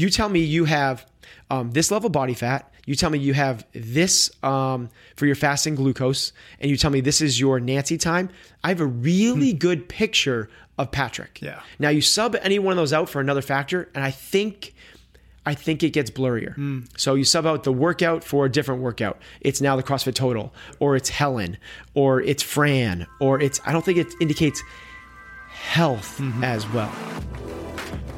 you tell me you have um, this level body fat. You tell me you have this um, for your fasting glucose, and you tell me this is your Nancy time. I have a really good picture of Patrick. Hmm. Yeah. Now you sub any one of those out for another factor, and I think I think it gets blurrier. Hmm. So you sub out the workout for a different workout. It's now the CrossFit Total, or it's Helen, or it's Fran, or it's I don't think it indicates health Mm-hmm. as well.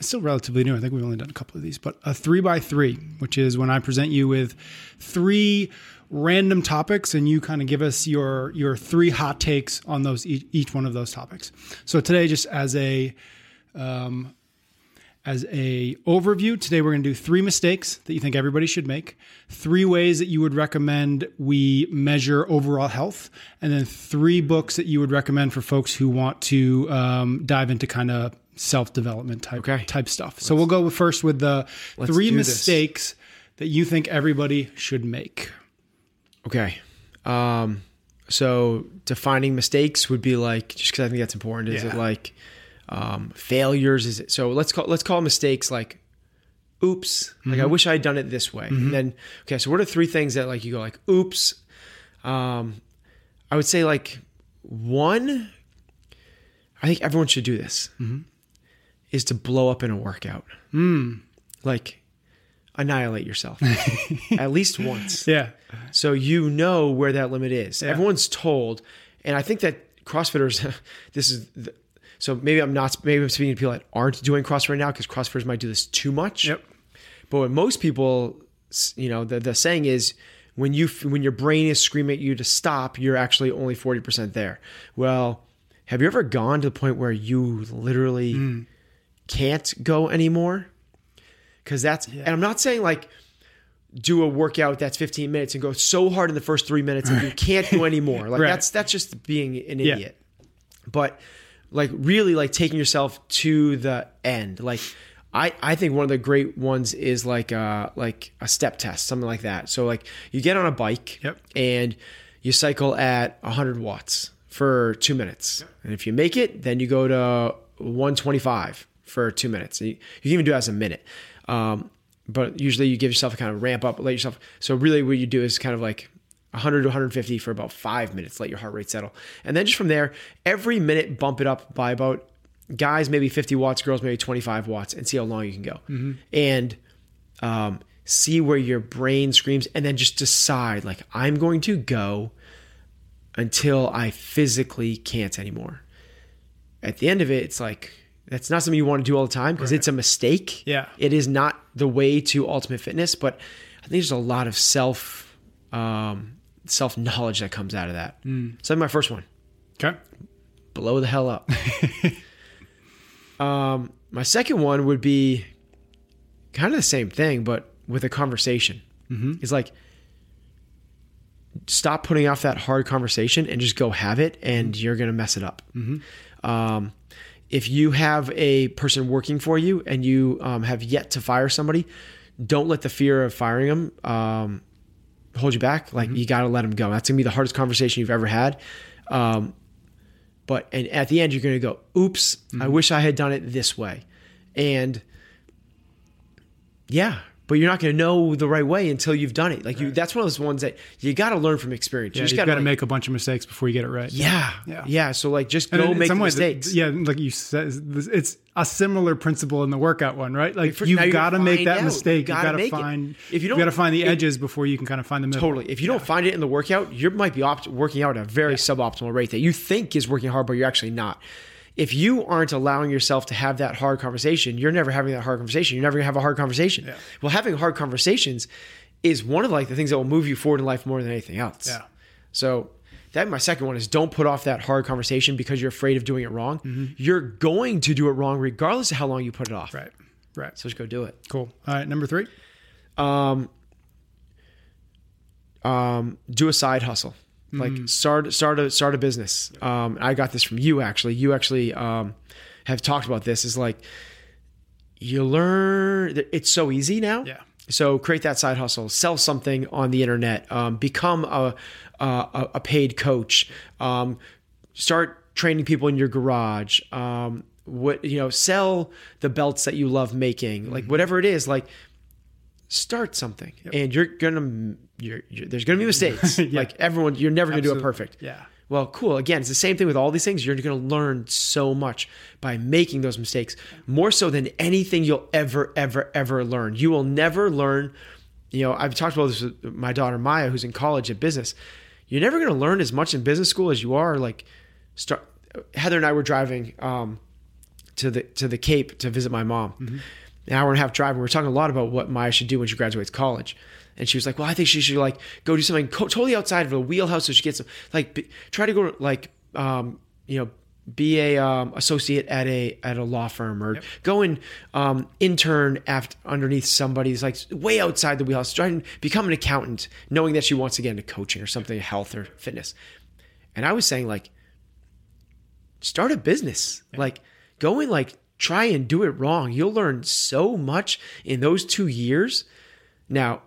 it's still relatively new. I think we've only done a couple of these, but a three by three, which is when I present you with three random topics and you kind of give us your your three hot takes on those each, each one of those topics. So today, just as a um, as a overview, today we're going to do three mistakes that you think everybody should make, three ways that you would recommend we measure overall health, and then three books that you would recommend for folks who want to um, dive into kind of self development type Okay. type stuff. so we'll go first with the three do this. mistakes that you think everybody should make. Okay. Um, so defining mistakes would be like just because I think that's important. Is Yeah. it like um, failures? Is it so? Let's call let's call mistakes like oops. Like I wish I had done it this way. And then okay, so what are three things that like you go like oops? Um, I would say like one. I think everyone should do this. Is to blow up in a workout. Hmm. Like annihilate yourself at least once Yeah. so you know where that limit is. Everyone's told, and I think that CrossFitters, this is the, so maybe I'm not maybe I'm speaking to people that aren't doing CrossFit right now because CrossFitters might do this too much. Yep. But what most people, you know, the, the saying is when you when your brain is screaming at you to stop, you're actually only forty percent there. Well, have you ever gone to the point where you literally hmm. Can't go anymore? Because that's and I'm not saying like do a workout that's 15 minutes and go so hard in the first three minutes and you can't go anymore. Like Right. that's that's just being an Yeah. idiot. But like really like taking yourself to the end. Like I, I think one of the great ones is like uh like a step test, something like that. So like you get on a bike Yep. and you cycle at 100 watts for two minutes. And if you make it, then you go to 125 for two minutes. You, you can even do it as a minute. Um, but usually you give yourself a kind of ramp up, let yourself. So really what you do is kind of like 100 to 150 for about five minutes, let your heart rate settle. And then just from there, every minute bump it up by about guys, maybe 50 watts, girls, maybe 25 watts and see how long you can go. And, um, see where your brain screams and then just decide like, I'm going to go until I physically can't anymore. At the end of it, it's like that's not something you want to do all the time because it's a mistake. Yeah. It is not the way to ultimate fitness, but I think there's a lot of self um, self knowledge that comes out of that. So that's my first one. Okay. Blow the hell up. um, my second one would be kind of the same thing, but with a conversation. It's like stop putting off that hard conversation and just go have it, and you're gonna mess it up. Um, if you have a person working for you and you um, have yet to fire somebody, don't let the fear of firing them um, hold you back. Like you got to let them go. That's gonna be the hardest conversation you've ever had. Um, but and at the end, you're gonna go, "Oops, I wish I had done it this way," and yeah. But you're not going to know the right way until you've done it. Like you, that's one of those ones that you got to learn from experience. Yeah, you just got to make a bunch of mistakes before you get it right. yeah, Yeah. yeah, So like, just And go make ways, mistakes. yeah, like you said, it's a similar principle in the workout one, right? Like For- you've got to make that out. mistake. You got to make it. find. If you don't- got to find the it- edges before you can kind of find the middle. Totally. If you don't find it in the workout, you might be opt- working out at a very suboptimal rate that you think is working hard, but you're actually not. If you aren't allowing yourself to have that hard conversation, you're never having that hard conversation. You're never gonna have a hard conversation. Well, having hard conversations is one of like the things that will move you forward in life more than anything else. Yeah. So that my second one is don't put off that hard conversation because you're afraid of doing it wrong. Mm-hmm. You're going to do it wrong regardless of how long you put it off. Right. Right. So just go do it. Cool. All right. Number three. Um, um, do a side hustle. Like start start a start a business. Um, I got this from you actually. You actually um, have talked about this. Is like you learn. It's so easy now. Yeah. So create that side hustle, sell something on the internet, um, become a, a a paid coach, um, start training people in your garage. Um, what you know, sell the belts that you love making, like whatever it is. Like start something, and you're gonna you're, you're, there's gonna be mistakes. Like everyone, you're never gonna do it perfect. Yeah. Well, cool. Again, it's the same thing with all these things. You're to learn so much by making those mistakes, more so than anything you'll ever, ever, ever learn. You will never learn. You know, I've talked about this with my daughter Maya, who's in college at business. You're never to learn as much in business school as you are like. Start. Heather and I were driving um, to the to the Cape to visit my mom. An hour and a half drive. We were talking a lot about what Maya should do when she graduates college. And she was like, "Well, I think she should like go do something co- totally outside of the wheelhouse, so she gets some like be, try to go like um, you know be a um, associate at a at a law firm or go and um, intern after underneath somebody's like way outside the wheelhouse. Try and become an accountant, knowing that she wants to get into coaching or something, health or fitness. And I was saying like, start a business, like go and like try and do it wrong. You'll learn so much in those two years. Now,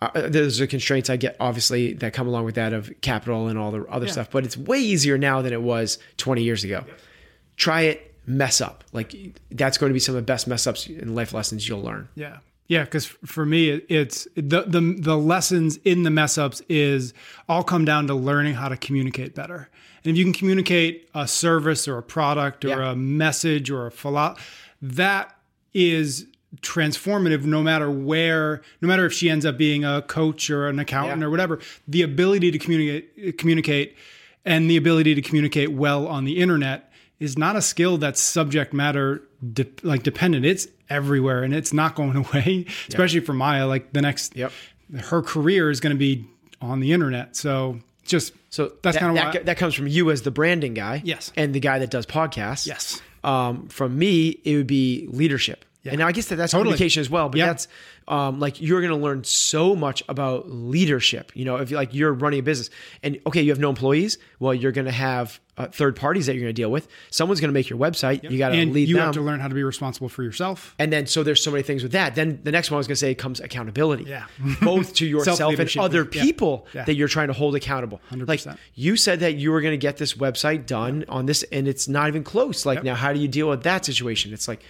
uh, there's the constraints I get, obviously, that come along with that of capital and all the other stuff, but it's way easier now than it was 20 years ago. Try it, mess up. Like, that's going to be some of the best mess ups and life lessons you'll learn. Yeah. Yeah, because for me, it's the, the the lessons in the mess ups is all come down to learning how to communicate better. And if you can communicate a service or a product or Yeah. a message or a philo, that is transformative. No matter where, no matter if she ends up being a coach or an accountant Yeah. or whatever, the ability to communicate, communicate, and the ability to communicate well on the internet is not a skill that's subject matter de- like dependent. It's everywhere and it's not going away, especially for Maya. Like the next, Yep. her career is going to be on the internet. So just So That's that, kinda that, that comes from you as the branding guy. Yes. And the guy that does podcasts. Yes. Um, from me, it would be leadership. And now I guess that that's Totally. communication as well, but Yeah. that's um, like you're going to learn so much about leadership. You know, if like you're running a business and okay, you have no employees, well, you're going to have uh, third parties that you're going to deal with. Someone's going to make your website. You got to lead you them. have to learn how to be responsible for yourself. And then, so there's so many things with that. Then the next one I was going to say comes accountability. Yeah. Both to yourself and other people Yeah. that you're trying to hold accountable. 100%. Like you said that you were going to get this website done on this, and it's not even close. Like now, how do you deal with that situation? It's like,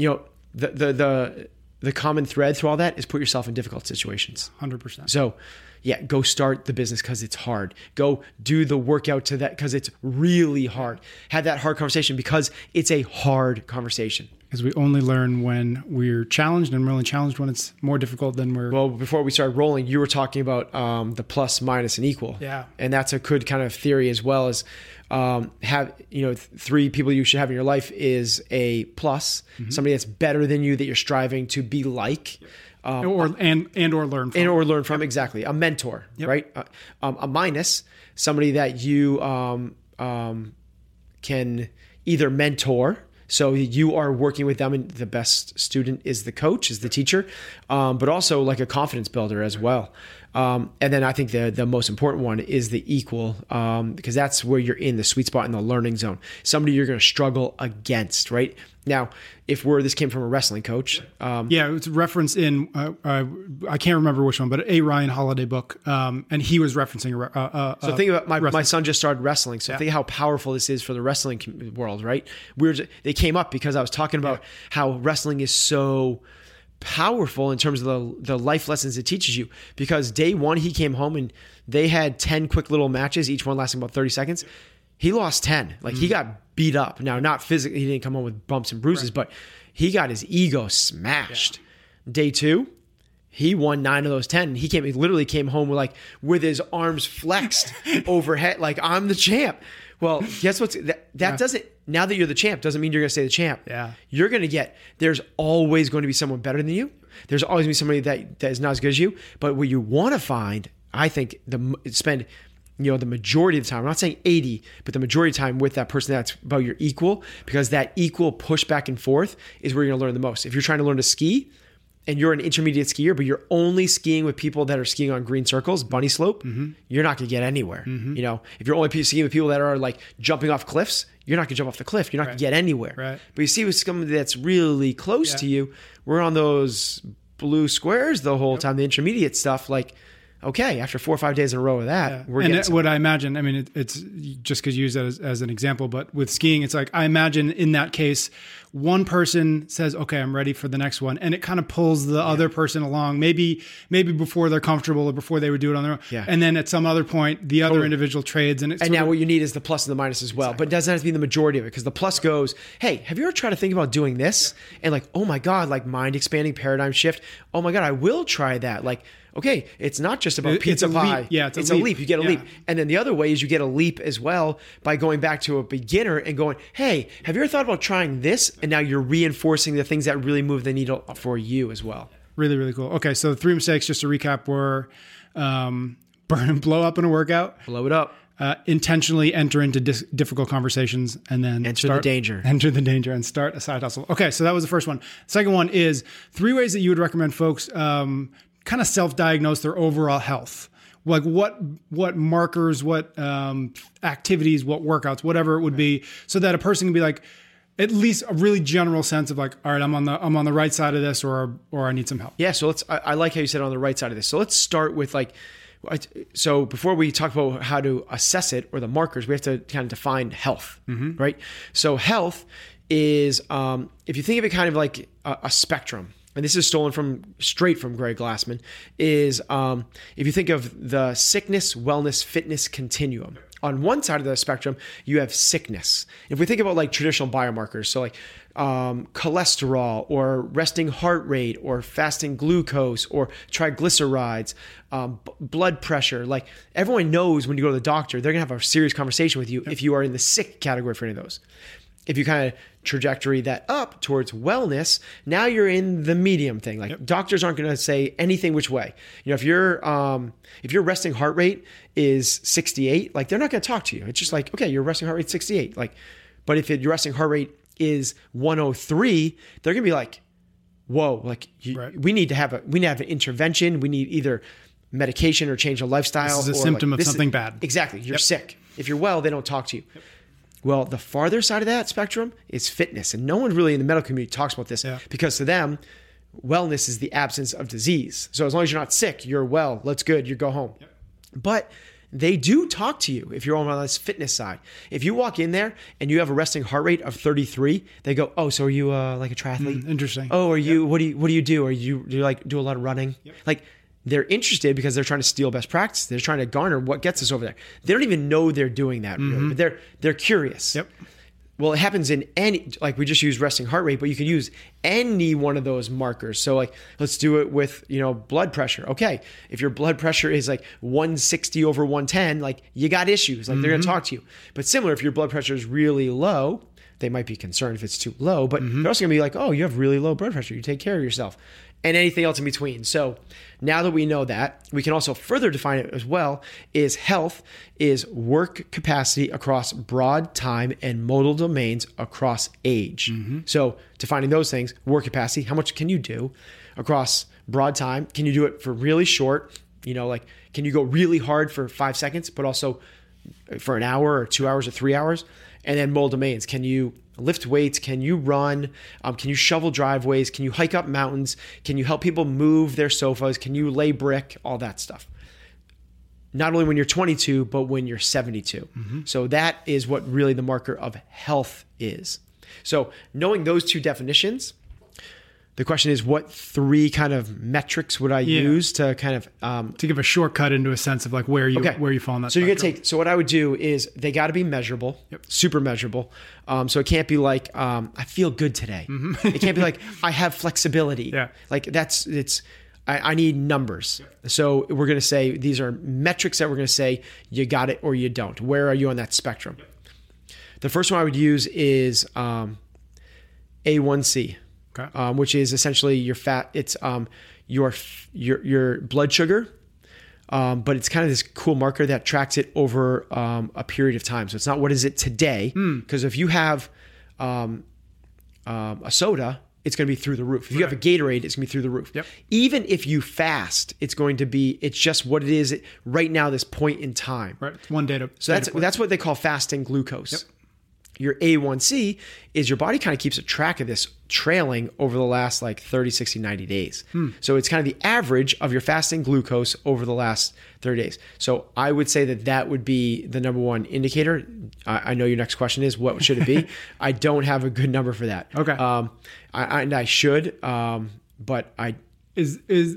you know, the the the the common thread through all that is put yourself in difficult situations. Hundred percent. So, yeah, go start the business because it's hard. Go do the workout to that because it's really hard. Have that hard conversation because it's a hard conversation. Because we only learn when we're challenged, and we're only challenged when it's more difficult than we're. Well, before we started rolling, you were talking about um, the plus, minus, and equal. Yeah. and that's a good kind of theory as well as um, have you know th- three people you should have in your life is a plus, Mm-hmm. somebody that's better than you that you're striving to be like. Um, or and and or learn from. and or learn from exactly a mentor right uh, um, a minus somebody that you um, um, can either mentor so you are working with them and the best student is the coach is the teacher um, but also like a confidence builder as well um, and then i think the the most important one is the equal um, because that's where you're in the sweet spot in the learning zone somebody you're going to struggle against right now if we're this came from a wrestling coach um, Yeah, it's referenced in uh, uh, I can't remember which one, but a Ryan Holiday book, um, and he was referencing a. Uh, uh, So think about my, my son just started wrestling. So think how powerful this is for the wrestling world, right? We were just, they came up because I was talking about how wrestling is so powerful in terms of the the life lessons it teaches you. Because day one he came home and they had ten quick little matches, each one lasting about thirty seconds. He lost ten. Like he mm. got beat up. Now not physically, he didn't come home with bumps and bruises, but he got his ego smashed. Day two, he won nine of those ten. He came, he literally came home with like with his arms flexed overhead, like I'm the champ. Well, guess what? that? That doesn't. Now that you're the champ, doesn't mean you're going to stay the champ. Yeah. you're going to get. There's always going to be someone better than you. There's always going to be somebody that that is not as good as you. But what you want to find, I think, the spend you know, the majority of the time, I'm not saying 80, but the majority of the time with that person that's about your equal, because that equal push back and forth is where you're gonna learn the most. If you're trying to learn to ski and you're an intermediate skier, but you're only skiing with people that are skiing on green circles, bunny slope, mm-hmm. you're not gonna get anywhere. Mm-hmm. You know, if you're only skiing with people that are like jumping off cliffs, you're not gonna jump off the cliff. You're not gonna get anywhere. Right. But you see with somebody that's really close to you, we're on those blue squares the whole time, the intermediate stuff, like okay, after four or five days in a row of that, we're and getting some- what I imagine, I mean, it, it's just because you use that as, as an example, but with skiing, it's like I imagine in that case, one person says, "Okay, I'm ready for the next one," and it kind of pulls the other person along. Maybe, maybe before they're comfortable or before they would do it on their own. Yeah. And then at some other point, the other individual trades, and it's And now what you need is the plus and the minus as well. But it doesn't have to be the majority of it because the plus goes, hey, have you ever tried to think about doing this? And like, oh my God, like mind expanding paradigm shift. Oh my God, I will try that. Like, okay, it's not just about pizza a leap. pie. Yeah, it's a a leap. leap. You get a Yeah. leap. And then the other way is you get a leap as well by going back to a beginner and going, hey, have you ever thought about trying this? And now you're reinforcing the things that really move the needle for you as well. really, really cool. Okay, so the three mistakes, just to recap, were um, burn, and blow up in a workout, Blow it up. uh, intentionally enter into dis- difficult conversations and then Enter the danger. enter the danger and start a side hustle okay so that was the first one second one is three ways that you would recommend folks um, kind of self-diagnose their overall health like what what markers what um, activities what workouts whatever it would be so that a person can be like at least a really general sense of like all right i'm on the i'm on the right side of this or or i need some help Yeah, so let's. I, I like how you said on the right side of this. So let's start with like. So before we talk about how to assess it or the markers, we have to kind of define health, right? So health is um, if you think of it kind of like a, a spectrum, and this is stolen from straight from Greg Glassman, is um, if you think of the sickness, wellness, fitness continuum. On one side of the spectrum, you have sickness. If we think about like traditional biomarkers, so like um, cholesterol or resting heart rate or fasting glucose or triglycerides, um, b- blood pressure, like everyone knows when you go to the doctor, they're gonna have a serious conversation with you if you are in the sick category for any of those if you kind of trajectory that up towards wellness, now you're in the medium thing. Like doctors aren't going to say anything which way. You know, if your um, if your resting heart rate is 68, like they're not going to talk to you. It's just like, okay, your resting heart rate 68. Like, but if it, your resting heart rate is 103, they're going to be like, whoa, like you, Right. we need to have a we need to have an intervention. We need either medication or change a lifestyle. This is a symptom like, of this is- something bad. Exactly. You're sick. If you're well, they don't talk to you. Well, the farther side of that spectrum is fitness. And no one really in the medical community talks about this Yeah. because to them, wellness is the absence of disease. So as long as you're not sick, you're well, let's good, you go home. But they do talk to you if you're on this fitness side. If you walk in there and you have a resting heart rate of 33, they go, "Oh, so are you uh, like a triathlete? interesting. Oh, are you? What do you? What do you do? Are you do you like do a lot of running? Like they're interested because they're trying to steal best practice. They're trying to garner what gets us over there. They don't even know they're doing that, really, but mm-hmm. they're they're curious. Yep. Well, it happens in any like we just use resting heart rate, but you can use any one of those markers. So like let's do it with, you know, blood pressure. Okay. If your blood pressure is like 160 over 110, like you got issues. Like they're going to mm-hmm. talk to you. But similar if your blood pressure is really low, they might be concerned if it's too low, but mm-hmm. they're also going to be like, "Oh, you have really low blood pressure. You take care of yourself." And anything else in between. So, now that we know that, we can also further define it as well is health is work capacity across broad time and modal domains across age. Mm-hmm. So, defining those things, work capacity, how much can you do across broad time? Can you do it for really short? You know, like can you go really hard for 5 seconds but also for an hour or 2 hours or 3 hours? And then modal domains, can you lift weights? Can you run? Um, can you shovel driveways? Can you hike up mountains? Can you help people move their sofas? Can you lay brick? All that stuff not only when you're 22, but when you're 72. So that is what really the marker of health is. So knowing those two definitions, the question is, what three kind of metrics would I use to kind of um, to give a shortcut into a sense of like where you Okay. where you fall in that So you're gonna take. So what I would do is they got to be measurable, super measurable. Um, so it can't be like um, I feel good today. it can't be like I have flexibility. Mm-hmm. Yeah. Like that's it's. I, I need numbers. So we're gonna say these are metrics that we're gonna say you got it or you don't. Where are you on that spectrum? The first one I would use is um, A1C Okay. um, which is essentially your fat. It's um, your your your blood sugar um, but it's kind of this cool marker that tracks it over um, a period of time. So it's not what is it today, because if you have um, um, a soda, it's going to be through the roof. If you have a Gatorade, it's going to be through the roof. Yep. Even if you fast, it's going to be. It's just what it is right now. This point in time. Right. One data. So that's that's what they call fasting glucose. Your A1C is your body kind of keeps a track of this trailing over the last like 30, 60, 90 days. So it's kind of the average of your fasting glucose over the last 30 days. So I would say that that would be the number one indicator. I, I know your next question is what should it be? I don't have a good number for that. Okay. Um, I, I, and I should, um, but I is is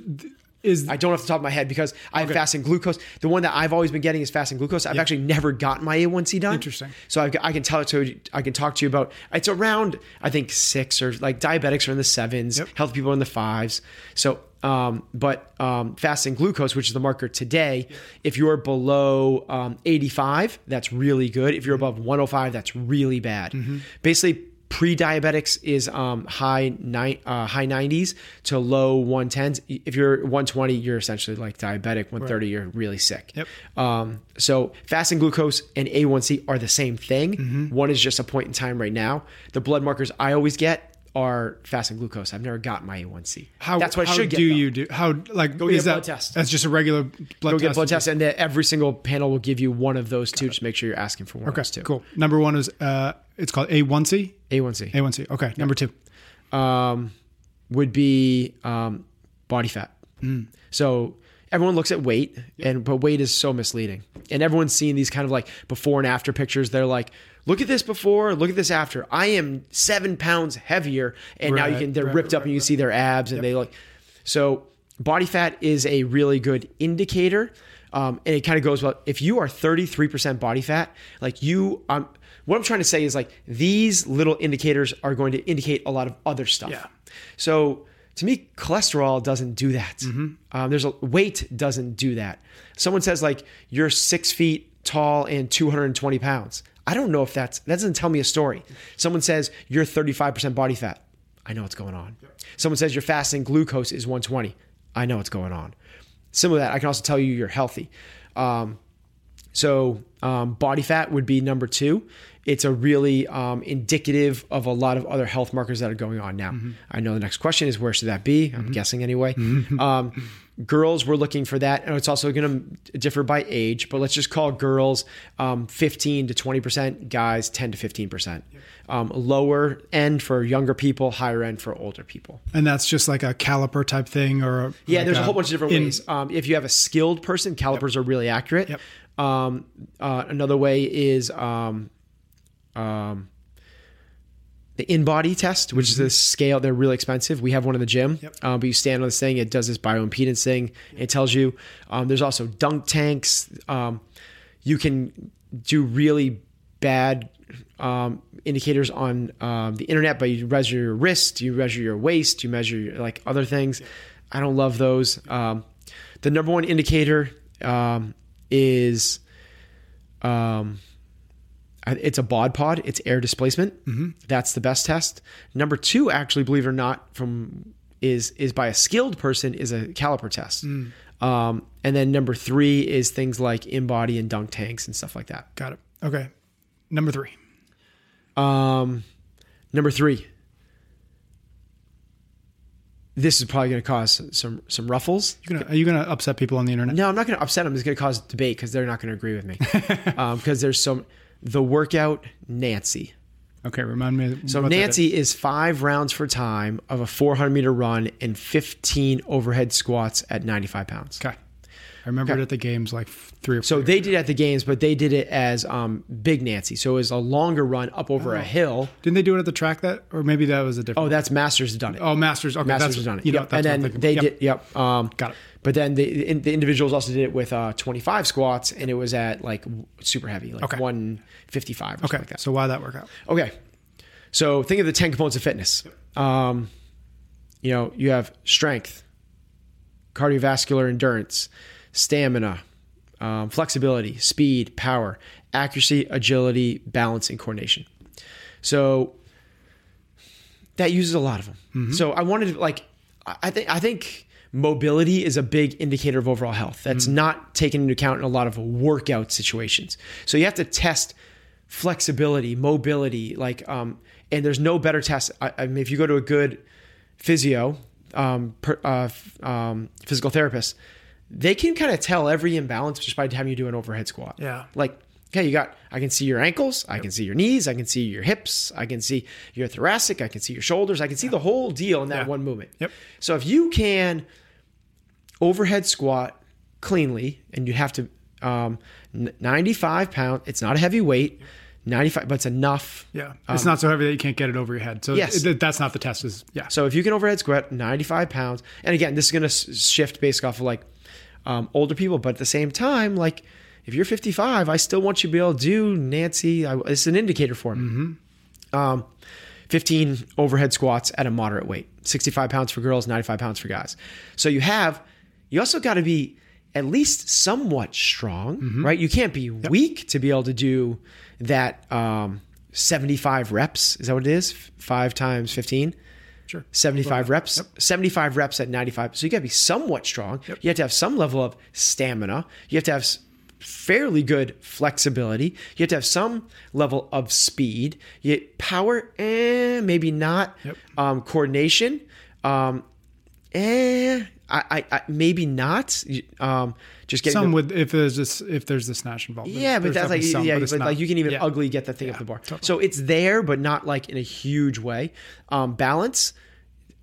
is I don't off the top of my head because I have fasting glucose. The one that I've always been getting is fasting glucose. I've actually never gotten my A1C done. Interesting. So I've, I can tell it to I can talk to you about. It's around I think six or like diabetics are in the sevens, Yep. healthy people are in the fives. So, um, but um, fasting glucose, which is the marker today, if you're below um, 85, that's really good. If you're above 105, that's really bad. Mm-hmm. Basically pre-diabetics is um, high ni- uh, high 90s to low 110s. If you're 120, you're essentially like diabetic. 130, you're really sick. Yep. Um, so fasting glucose and A1C are the same thing. Mm-hmm. One is just a point in time right now. The blood markers I always get are fasting glucose. I've never got my A1C. how That's what I how should get. do though. you do how like Go is get a that test. that's just a regular blood Go test get blood tests, and every single panel will give you one of those two. Just make sure you're asking for one of okay those two. cool number one is uh it's called A1C A1C. A1C okay number two um, would be um, body fat. So everyone looks at weight, and but weight is so misleading. And everyone's seeing these kind of like before and after pictures. They're like, look at this before, look at this after. I am seven pounds heavier, and now you can they're right, ripped up, right, and you can see their abs, and they look. So body fat is a really good indicator. Um, and it kind of goes well. If you are 33% body fat, like you, um, what I'm trying to say is like these little indicators are going to indicate a lot of other stuff. Yeah. So to me, cholesterol doesn't do that. Um, there's a weight doesn't do that. Someone says like you're six feet tall and 220 pounds. I don't know if that's that doesn't tell me a story. Someone says you're 35% body fat. I know what's going on. Someone says your fasting glucose is 120. I know what's going on. Similar to that, I can also tell you you're healthy. Um, so um, body fat would be number two. It's a really um, indicative of a lot of other health markers that are going on now. I know the next question is where should that be? I'm guessing anyway. Um, girls, we're looking for that, and it's also going to differ by age. But let's just call girls um, 15 to 20 percent, guys 10 to 15 percent. Um, lower end for younger people, higher end for older people. and that's just like a caliper type thing or a, Yeah, like there's a whole bunch of different in- ways. Um, if you have a skilled person, calipers are really accurate. Yep. Um, uh, another way is um, the in-body test, which is this scale. They're really expensive. We have one in the gym, Yep. um, but you stand on this thing. It does this bioimpedance thing. It tells you. Um, there's also dunk tanks. Um, you can do really bad um, indicators on um, the internet, but you measure your wrist, you measure your waist, you measure your, like other things. I don't love those. Um, the number one indicator um, is um, it's a bod pod. It's air displacement. That's the best test. Number two, actually, believe it or not, from is is by a skilled person is a caliper test. Um, and then number three is things like in body and dunk tanks and stuff like that. got it okay number three Um, number three. This is probably going to cause some some ruffles. gonna are you gonna upset people on the internet No, I'm not going to upset them. It's going to cause debate because they're not going to agree with me. Because there's some the workout Nancy. okay remind me So Nancy is five rounds for time of a 400 meter run and 15 overhead squats at 95 pounds. okay I remember it at the games like three or So they did it at the games, but they did it as um, Big Nancy. So it was a longer run up over a hill. didn't they do it at the track that or maybe that was a different Oh, that's Masters done it. oh Masters okay Masters that's done it. you know Yep. that's and then they. Yep. did. Yep. Um, Got it. But then the the individuals also did it with uh, 25 squats, and it was at like super heavy, like Okay. 155 or okay something like that. so why that work out Okay. So think of the 10 components of fitness. Um, you know, you have strength, cardiovascular endurance, stamina, um, flexibility, speed, power, accuracy, agility, balance, and coordination. So that uses a lot of them. So I wanted to like, I I think, I think mobility is a big indicator of overall health. That's not taken into account in a lot of workout situations. So you have to test flexibility, mobility, like, um, and there's no better test. I, I mean, if you go to a good physio, um, per, uh, um, physical therapist, they can kind of tell every imbalance just by having you do an overhead squat. Yeah. Like, okay, you got, I can see your ankles, I can see your knees, I can see your hips, I can see your thoracic, I can see your shoulders, I can see the whole deal in that Yeah. one movement. Yep. So if you can overhead squat cleanly and you have to, um, 95 pounds, it's not a heavy weight, 95, but it's enough. Yeah. It's not so heavy that you can't get it over your head. So Um, Yes. th- that's not the test. Is yeah. So if you can overhead squat 95 pounds, and again, this is going to shift based off of like um, older people, but at the same time, like if you're 55, I still want you to be able to do Nancy. I, it's an indicator for me. Um, 15 overhead squats at a moderate weight, 65 pounds for girls, 95 pounds for guys. So you have, you also got to be at least somewhat strong, right? You can't be weak to be able to do that um, 75 reps. Is that what it is? Five times 15? Sure. 75 reps, 75 reps at 95. So you got to be somewhat strong. You have to have some level of stamina. You have to have fairly good flexibility. You have to have some level of speed. You power, eh, maybe not. Yep. Um, coordination, um, eh, I, I, I maybe not. Um, just getting Some the- with if there's this if there's the snatch involved. yeah, but that's like some, yeah, but but not- like you can even yeah. ugly get the thing up the bar. totally. So it's there, but not like in a huge way. Um, balance.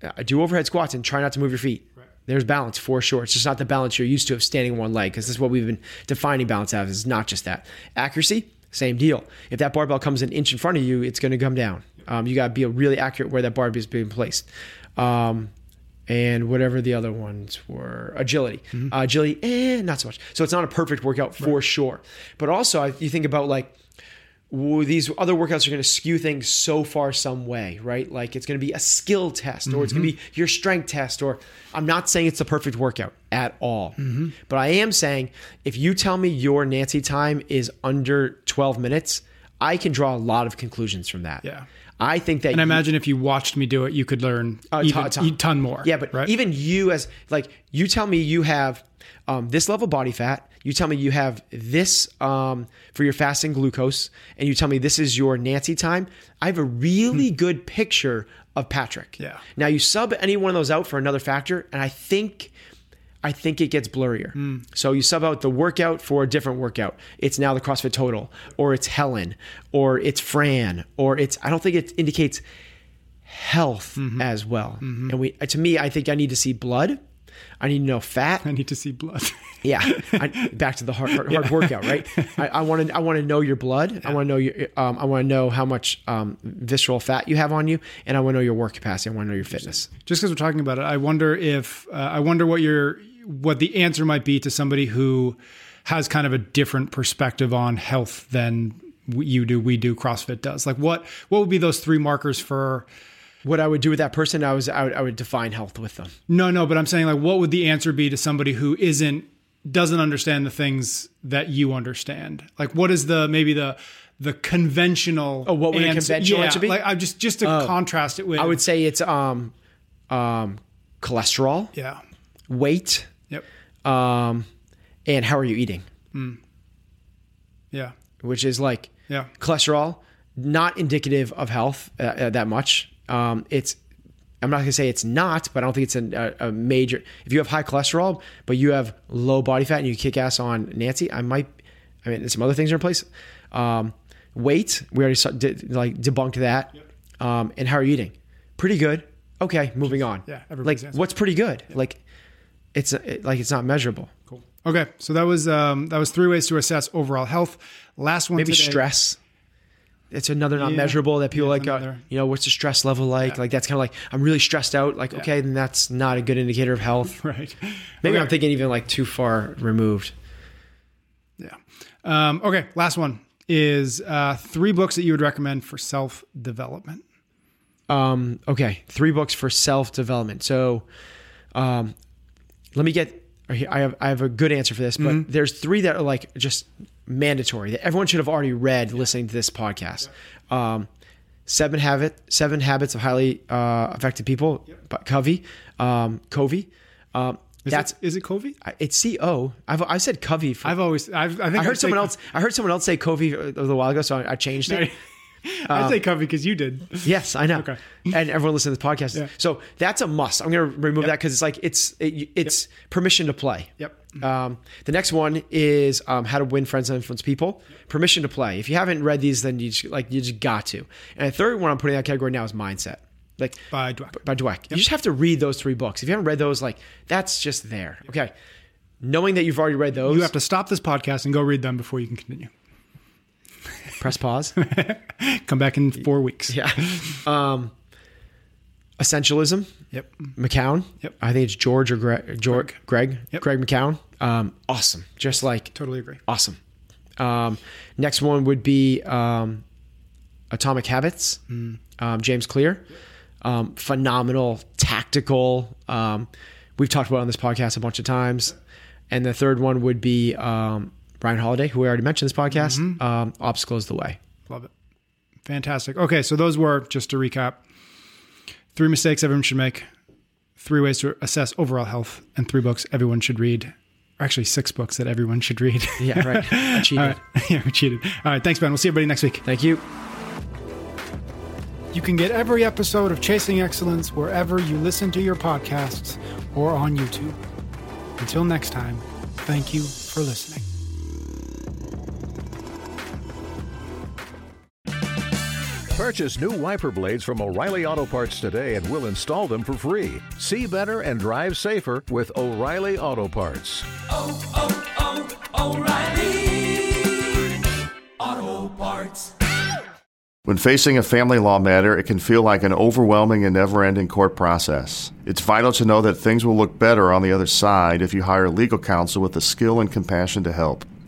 uh, do overhead squats and try not to move your feet. There's balance for sure. It's just not the balance you're used to of standing on one leg because this is what we've been defining balance as. It's not just that. Accuracy, same deal. If that barbell comes an inch in front of you, it's going to come down. Um, you got to be really accurate where that barbell is being placed. Um, and whatever the other ones were, agility, Mm-hmm. uh, agility, eh, not so much. So it's not a perfect workout for sure. But also, I- you think about like these other workouts are going to skew things so far some way, right? Like it's going to be a skill test or it's going to be your strength test or I'm not saying it's the perfect workout at all. But I am saying if you tell me your Nancy time is under 12 minutes, I can draw a lot of conclusions from that. Yeah. I think that And I imagine if you watched me do it, you could learn a even, ton- a ton more. yeah, but right? even you as like you tell me you have um, this level body fat. You tell me you have this um, for your fasting glucose, and you tell me this is your Nancy time. I have a really good picture of Patrick. Hmm. Yeah. Now you sub any one of those out for another factor, and I think. I think it gets blurrier. Hmm. So you sub out the workout for a different workout. It's now the CrossFit Total, or it's Helen, or it's Fran, or it's. I don't think it indicates health Mm-hmm. as well. And we, to me, I think I need to see blood. I need to know fat. I need to see blood. Yeah, I, back to the hard, hard, hard workout, right? I want to, I want to know your blood. I want to know your, um, I want to know how much um, visceral fat you have on you, and I want to know your work capacity. I want to know your fitness. Just because we're talking about it, I wonder if uh, I wonder what your what the answer might be to somebody who has kind of a different perspective on health than you do, we do, CrossFit does. Like what what would be those three markers for? What I would do with that person, I was, I would, I would define health with them. No, no, but I'm saying like what would the answer be to somebody who isn't doesn't understand the things that you understand? Like what is the maybe the the conventional Oh, what would a conventional yeah, answer be? Like I just just to contrast it with I would say it's um, um, cholesterol, yeah. weight, Yep. um, and how are you eating? Yeah. Which is like Yeah. cholesterol, not indicative of health uh, uh, that much. Um, it's I'm not gonna say it's not, but I don't think it's a, a, major. If you have high cholesterol, but you have low body fat and you kick ass on Nancy, I might. I mean, some other things are in place. Um, weight, we already saw, did, like debunked that. Um, and how are you eating? Pretty good. Okay, moving on. Yeah, like what's pretty good? Like it's it, like it's not measurable. Cool. Okay, so that was um, that was three ways to assess overall health. Last one, Maybe today- stress. It's another not Yeah. measurable that people Yeah, like. Uh, you know, what's the stress level like? Like that's kind of like I'm really stressed out. Like okay, then that's not a good indicator of health. Right. Maybe Okay. I'm thinking even like too far removed. Yeah. Um, okay, last one is uh, three books that you would recommend for self development. Um, okay, three books for self development. So, um, let me get. I have I have a good answer for this, but Mm-hmm. there's three that are like just mandatory that everyone should have already read listening to this podcast. Um, Seven Habit, Seven Habits of Highly uh, Effective People by Covey, um, Covey. Um, Is that's it, is it Covey? it's C O. I've I said Covey. For, I've always I've, I think I heard say- someone else. I heard someone else say Covey a little while ago, so I, I changed it. I'd say Covey because you did. Yes, I know. Okay. And everyone listening to the podcast. Yeah. So that's a must. I'm going to remove that because it's like it's it, it's permission to play. Yep. Um, the next one is um, how to win friends and influence people. Permission to play. If you haven't read these, then you just, like you just got to. And the third one I'm putting in that category now is mindset. Like By Dweck. by Dweck. You just have to read those three books. If you haven't read those, like that's just there. Okay. Knowing that you've already read those, You have to stop this podcast and go read them before you can continue. Press pause. Come back in four weeks. yeah. Um, essentialism. Yep. McKeown. Yep. I think it's George or Greg. George, Greg. Yep. Greg McKeown. Um, awesome. Just like Totally agree. awesome. Um, next one would be um, Atomic Habits. Hmm. Um, James Clear. Um, phenomenal tactical. Um, we've talked about it on this podcast a bunch of times. And the third one would be um, Ryan Holiday, who we already mentioned this podcast. Mm-hmm. Um, Obstacle is the way. Love it. Fantastic. Okay, so those were just to recap: three mistakes everyone should make, three ways to assess overall health, and three books everyone should read. Or actually, six books that everyone should read. Yeah, right. I cheated. Right. Yeah, we cheated. All right. Thanks, Ben. We'll see everybody next week. Thank you. You can get every episode of Chasing Excellence wherever you listen to your podcasts or on YouTube. Until next time, thank you for listening. Purchase new wiper blades from O'Reilly Auto Parts today and we'll install them for free. See better and drive safer with O'Reilly Auto Parts. oh, oh, O'Reilly Auto Parts. When facing a family law matter, it can feel like an overwhelming and never ending court process. It's vital to know that things will look better on the other side if you hire legal counsel with the skill and compassion to help.